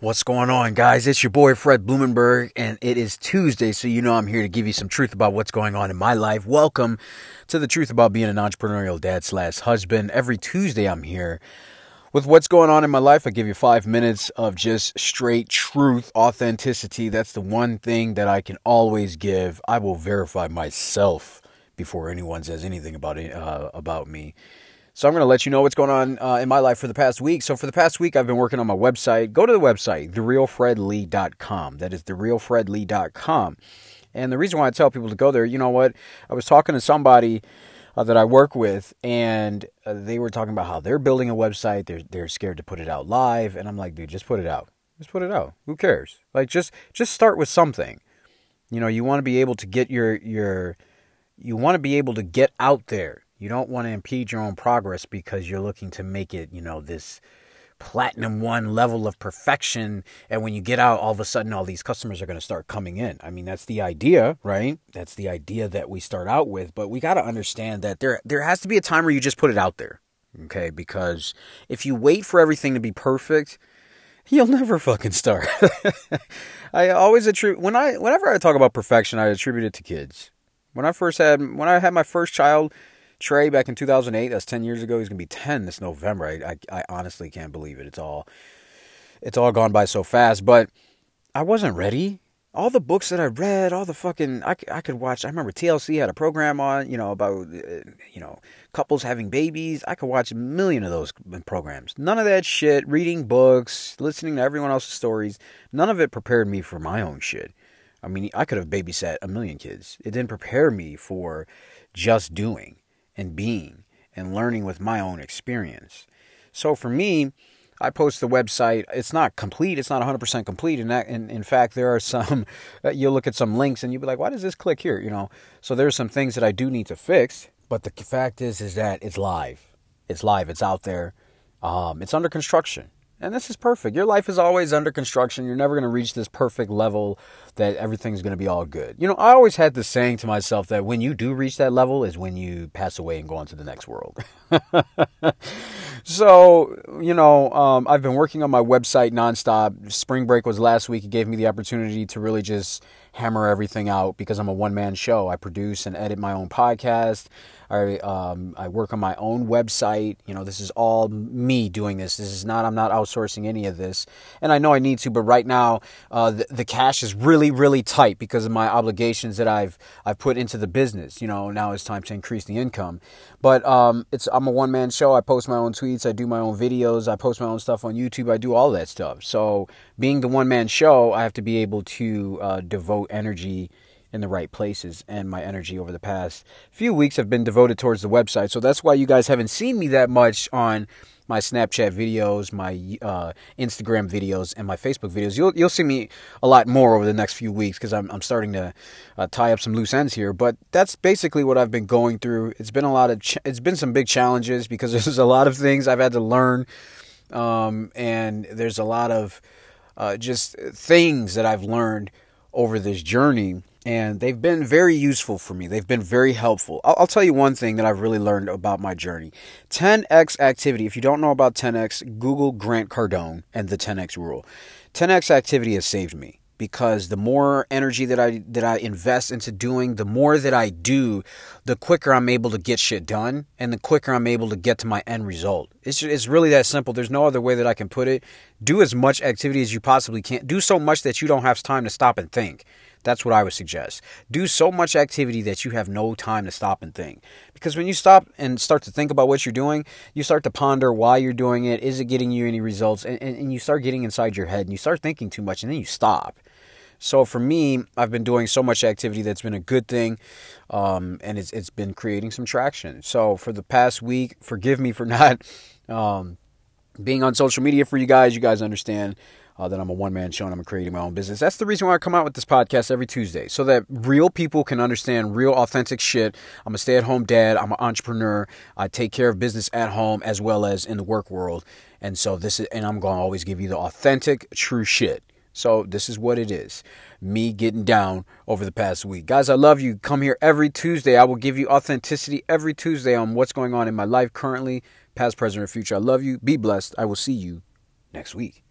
What's going on, guys? It's your boy Fred Blumenberg, and it is Tuesday, so you know I'm here to give you some truth about what's going on in my life. Welcome to the truth about being an entrepreneurial dad slash husband. Every Tuesday, I'm here with what's going on in my life. I give you five minutes of just straight truth, authenticity. That's the one thing that I can always give. I will verify myself before anyone says anything about uh, about me. So I'm going to let you know what's going on uh, in my life for the past week. So for the past week, I've been working on my website. Go to the website, therealfredlee.com. That is therealfredlee.com. And the reason why I tell people to go there, you know what? I was talking to somebody uh, that I work with, and uh, they were talking about how they're building a website. They're they're scared to put it out live, and I'm like, dude, just put it out. Just put it out. Who cares? Like, just just start with something. You know, you want to be able to get your your you want to be able to get out there you don't want to impede your own progress because you're looking to make it, you know, this platinum one level of perfection. And when you get out, all of a sudden, all these customers are going to start coming in. I mean, that's the idea, right? That's the idea that we start out with. But we got to understand that there, there has to be a time where you just put it out there, okay? Because if you wait for everything to be perfect, you'll never fucking start. I always attribute when I whenever I talk about perfection, I attribute it to kids. When I first had when I had my first child, Trey back in 2008. That's 10 years ago. He's gonna be 10 this November. I, I, I honestly can't believe it. It's all it's all gone by so fast. But I wasn't ready. All the books that I read, all the fucking I, I could watch. I remember TLC had a program on, you know, about uh, you know couples having babies. I could watch a million of those programs. None of that shit. Reading books, listening to everyone else's stories. None of it prepared me for my own shit. I mean, I could have babysat a million kids. It didn't prepare me for just doing and being and learning with my own experience. So for me, I post the website. It's not complete. It's not 100% complete. And in, in fact, there are some, you'll look at some links and you'll be like, why does this click here? You know, so there's some things that I do need to fix. But the fact is, is that it's live. It's live. It's out there. Um, it's under construction. And this is perfect. Your life is always under construction. You're never going to reach this perfect level that everything's going to be all good. You know, I always had this saying to myself that when you do reach that level is when you pass away and go on to the next world. so, you know, um, I've been working on my website nonstop. Spring break was last week. It gave me the opportunity to really just hammer everything out because I'm a one man show. I produce and edit my own podcast. I um, I work on my own website. You know, this is all me doing this. This is not I'm not outsourcing any of this, and I know I need to. But right now, uh, the, the cash is really really tight because of my obligations that I've I've put into the business. You know, now it's time to increase the income. But um, it's I'm a one man show. I post my own tweets. I do my own videos. I post my own stuff on YouTube. I do all that stuff. So being the one man show, I have to be able to uh, devote energy in the right places. And my energy over the past few weeks have been devoted towards the website. So that's why you guys haven't seen me that much on my Snapchat videos, my uh, Instagram videos, and my Facebook videos. You'll you'll see me a lot more over the next few weeks because I'm I'm starting to uh, tie up some loose ends here. But that's basically what I've been going through. It's been a lot of ch- it's been some big challenges because there's a lot of things I've had to learn, um, and there's a lot of uh, just things that I've learned over this journey and they've been very useful for me. They've been very helpful. I'll, I'll, tell you one thing that I've really learned about my journey 10x activity. If you don't know about 10x, Google Grant Cardone and the 10x rule. 10x activity has saved me because the more energy that I that I invest into doing, the more that I do, the quicker I'm able to get shit done, and the quicker I'm able to get to my end result. It's just, it's really that simple. There's no other way that I can put it. Do as much activity as you possibly can. Do so much that you don't have time to stop and think. That's what I would suggest. Do so much activity that you have no time to stop and think. Because when you stop and start to think about what you're doing, you start to ponder why you're doing it. Is it getting you any results? And, and, and you start getting inside your head and you start thinking too much and then you stop. So for me, I've been doing so much activity that's been a good thing, um, and it's it's been creating some traction. So for the past week, forgive me for not um, being on social media for you guys. You guys understand uh, that I'm a one man show and I'm creating my own business. That's the reason why I come out with this podcast every Tuesday so that real people can understand real, authentic shit. I'm a stay at home dad, I'm an entrepreneur, I take care of business at home as well as in the work world. And so this is, and I'm going to always give you the authentic, true shit. So this is what it is. Me getting down over the past week. Guys, I love you. Come here every Tuesday. I will give you authenticity every Tuesday on what's going on in my life currently, past, present, or future. I love you. Be blessed. I will see you next week.